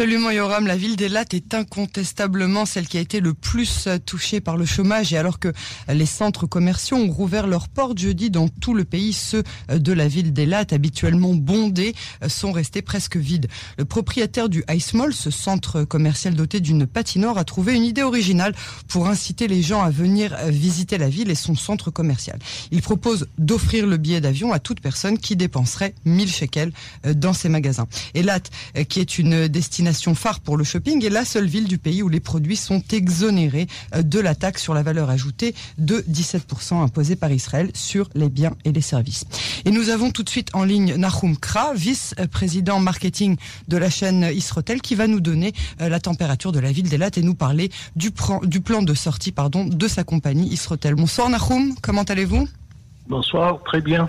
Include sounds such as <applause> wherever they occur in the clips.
Absolument, Yoram. La ville d'Elat est incontestablement celle qui a été le plus touchée par le chômage. Et alors que les centres commerciaux ont rouvert leurs portes jeudi dans tout le pays, ceux de la ville d'Elat, habituellement bondés, sont restés presque vides. Le propriétaire du Ice Mall, ce centre commercial doté d'une patinoire, a trouvé une idée originale pour inciter les gens à venir visiter la ville et son centre commercial. Il propose d'offrir le billet d'avion à toute personne qui dépenserait 1000 shekels dans ses magasins. Qui est une destination phare pour le shopping, est la seule ville du pays où les produits sont exonérés de la taxe sur la valeur ajoutée de 17% imposée par Israël sur les biens et les services. Et nous avons tout de suite en ligne Nahum Kra, vice-président marketing de la chaîne Israël, qui va nous donner la température de la ville d'Elat et nous parler du, du plan de sortie pardon, de sa compagnie Israël. Bonsoir Nahum, comment allez-vous? Bonsoir, très bien.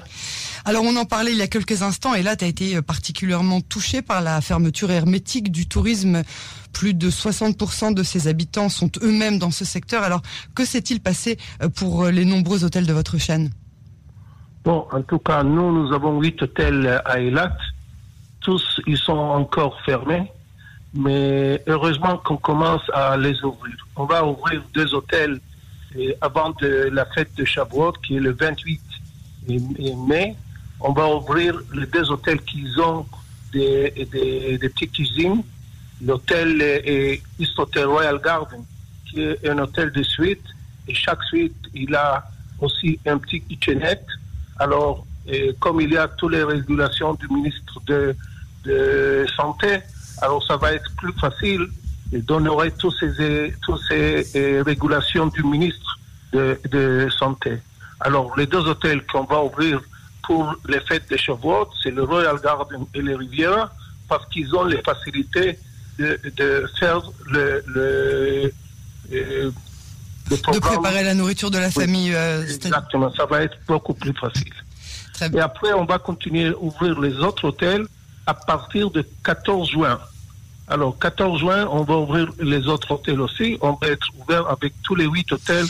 Alors on en parlait il y a quelques instants et là tu été particulièrement touché par la fermeture hermétique du tourisme. Plus de 60% de ses habitants sont eux-mêmes dans ce secteur. Alors que s'est-il passé pour les nombreux hôtels de votre chaîne? Bon, en tout cas, nous, nous avons huit hôtels à Eilat. Tous, ils sont encore fermés. Mais heureusement qu'on commence à les ouvrir. On va ouvrir deux hôtels avant la fête de Shavuot, qui est le 28 mai on va ouvrir les deux hôtels qui ont des, des, des petites cuisines. L'hôtel est East Hotel Royal Garden, qui est un hôtel de suite. Et chaque suite, il a aussi un petit kitchenette. Alors, comme il y a toutes les régulations du ministre de, de Santé, alors ça va être plus facile d'honorer toutes ces, toutes ces régulations du ministre de, de Santé. Alors, les deux hôtels qu'on va ouvrir pour les fêtes de Shavuot, c'est le Royal Garden et les Riviera, parce qu'ils ont les facilités de, de faire le, le, euh, le de préparer la nourriture de la oui, famille. Euh, exactement, ça va être beaucoup plus facile. Très bien. Et après, on va continuer à ouvrir les autres hôtels à partir de 14 juin. Alors, 14 juin, on va ouvrir les autres hôtels aussi. On va être ouvert avec tous les huit hôtels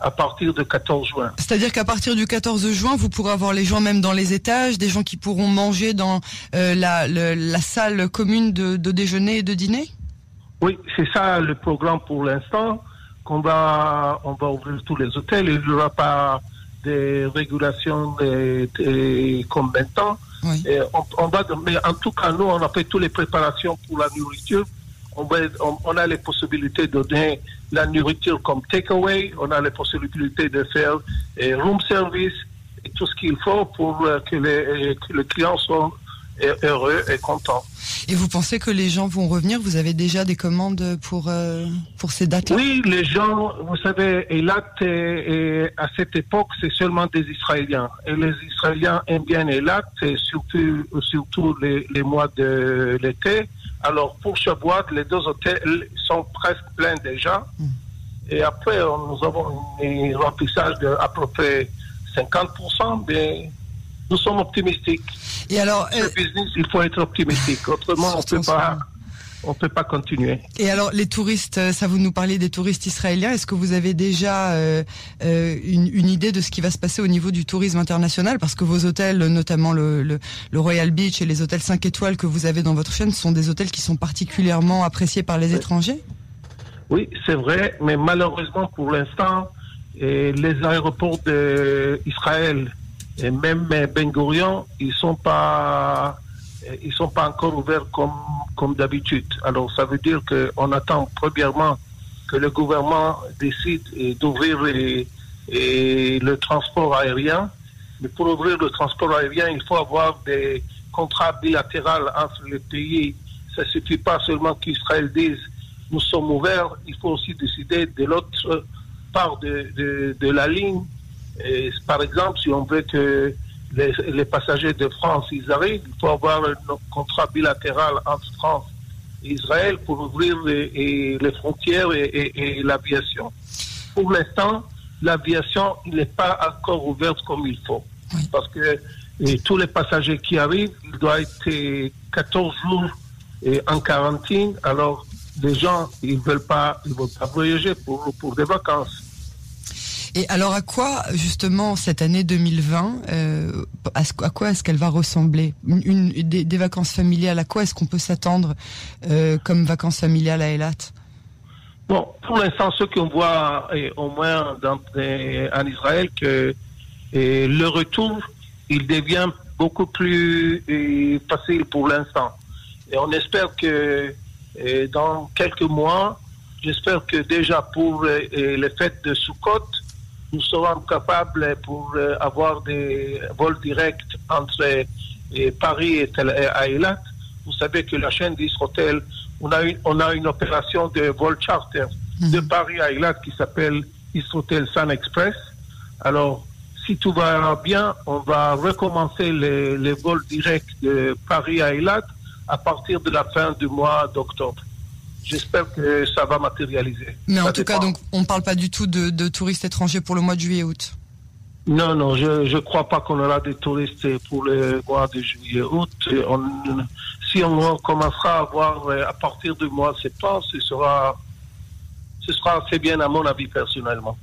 à partir de 14 juin. C'est-à-dire qu'à partir du 14 juin, vous pourrez avoir les gens même dans les étages, des gens qui pourront manger dans euh, la, le, la, salle commune de, de, déjeuner et de dîner? Oui, c'est ça le programme pour l'instant, qu'on va, on va ouvrir tous les hôtels. Il n'y aura pas des régulations de, de, comme maintenant. Oui. Et on, on va, mais en tout cas, nous, on a fait toutes les préparations pour la nourriture. On, a les possibilités de donner la nourriture comme takeaway, on a les possibilités de faire eh, room service et tout ce qu'il faut pour euh, que, les, que les clients soient heureux et contents. Et vous pensez que les gens vont revenir? Vous avez déjà des commandes pour, euh, pour ces dates-là? Oui, les gens, vous savez, Eilat, et, à cette époque, c'est seulement des Israéliens. Et les Israéliens aiment bien Eilat, surtout, surtout les, les mois de l'été. Alors, pour Shavuot, les deux hôtels sont presque pleins déjà. Hmm. Mm. Et après, nous avons un remplissage de à peu près 50%, mais nous sommes optimistiques. Et alors, Ce euh, business, il faut être optimistique. Autrement, on peut pas. On peut pas continuer. Et alors, les touristes, ça vous nous parlez des touristes israéliens. Est-ce que vous avez déjà euh, euh, une, une, idée de ce qui va se passer au niveau du tourisme international? Parce que vos hôtels, notamment le, le, le, Royal Beach et les hôtels 5 étoiles que vous avez dans votre chaîne, sont des hôtels qui sont particulièrement appréciés par les étrangers? Oui, c'est vrai, mais malheureusement, pour l'instant, les aéroports d'Israël et même Ben Gurion, ils sont pas, ils sont pas encore ouverts comme comme d'habitude. Alors ça veut dire que on attend premièrement que le gouvernement décide d'ouvrir le transport aérien. Mais pour ouvrir le transport aérien, il faut avoir des contrats bilatéraux entre les pays. Ça ne suffit pas seulement qu'Israël dise nous sommes ouverts. Il faut aussi décider de l'autre part de, de, la ligne par exemple, si on veut que les, les, passagers de France ils arrivent, il faut avoir un contrat bilatéral entre France et Israël pour ouvrir les, et les frontières et, et, et l'aviation. Pour l'instant, l'aviation n'est pas encore ouverte comme il faut. Parce que tous les passagers qui arrivent, ils doivent être 14 jours en quarantaine. Alors, les gens, ils veulent pas, ils veulent pas voyager pour, pour des vacances. Et alors à quoi justement cette année 2020, euh, à, quoi est-ce qu'elle va ressembler? Des, vacances familiales, à quoi est-ce qu'on peut s'attendre euh, comme vacances familiales à Elat Bon, pour l'instant, ce qu'on voit au moins dans, en Israël, que le retour, il devient beaucoup plus facile pour l'instant. Et on espère que dans quelques mois, j'espère que déjà pour les fêtes de Sukkot, nous serons capables pour euh, avoir des vols directs entre euh, Paris et Eilat. Vous savez que la chaîne d'Isrotel, on a une, on a une opération de vol charter mhm. de Paris à Eilat qui s'appelle Isrotel Sun Express. Alors, si tout va bien, on va recommencer les, les vols directs de Paris à Eilat à partir de la fin du mois d'octobre j'espère que ça va matérialiser. Mais en tout cas, donc, on ne parle pas du tout de, touristes étrangers pour le mois de juillet-août Non, non, je ne crois pas qu'on aura des touristes pour le mois de juillet-août. Si on commencera à voir euh, à partir du mois de septembre, ce sera, ce sera assez bien à mon avis personnellement.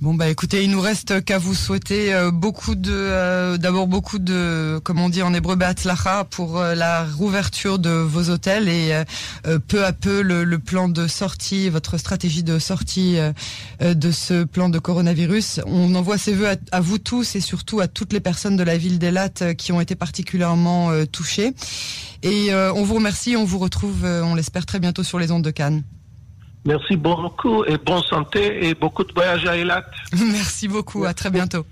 Bon bah écoutez, il nous reste qu'à vous souhaiter euh, beaucoup de, euh, d'abord beaucoup de, comme on dit en hébreu, be'atzlacha pour euh, la rouverture de vos hôtels et peu à peu le, plan de sortie, votre stratégie de sortie de ce plan de coronavirus. On envoie ses voeux à, vous tous et surtout à toutes les personnes de la ville d'Elat qui ont été particulièrement touchées. Et on vous remercie, on vous retrouve, on l'espère très bientôt sur les ondes de Cannes. Merci beaucoup et bonne santé et beaucoup de voyages à Elat. <laughs> Merci beaucoup, à très bientôt.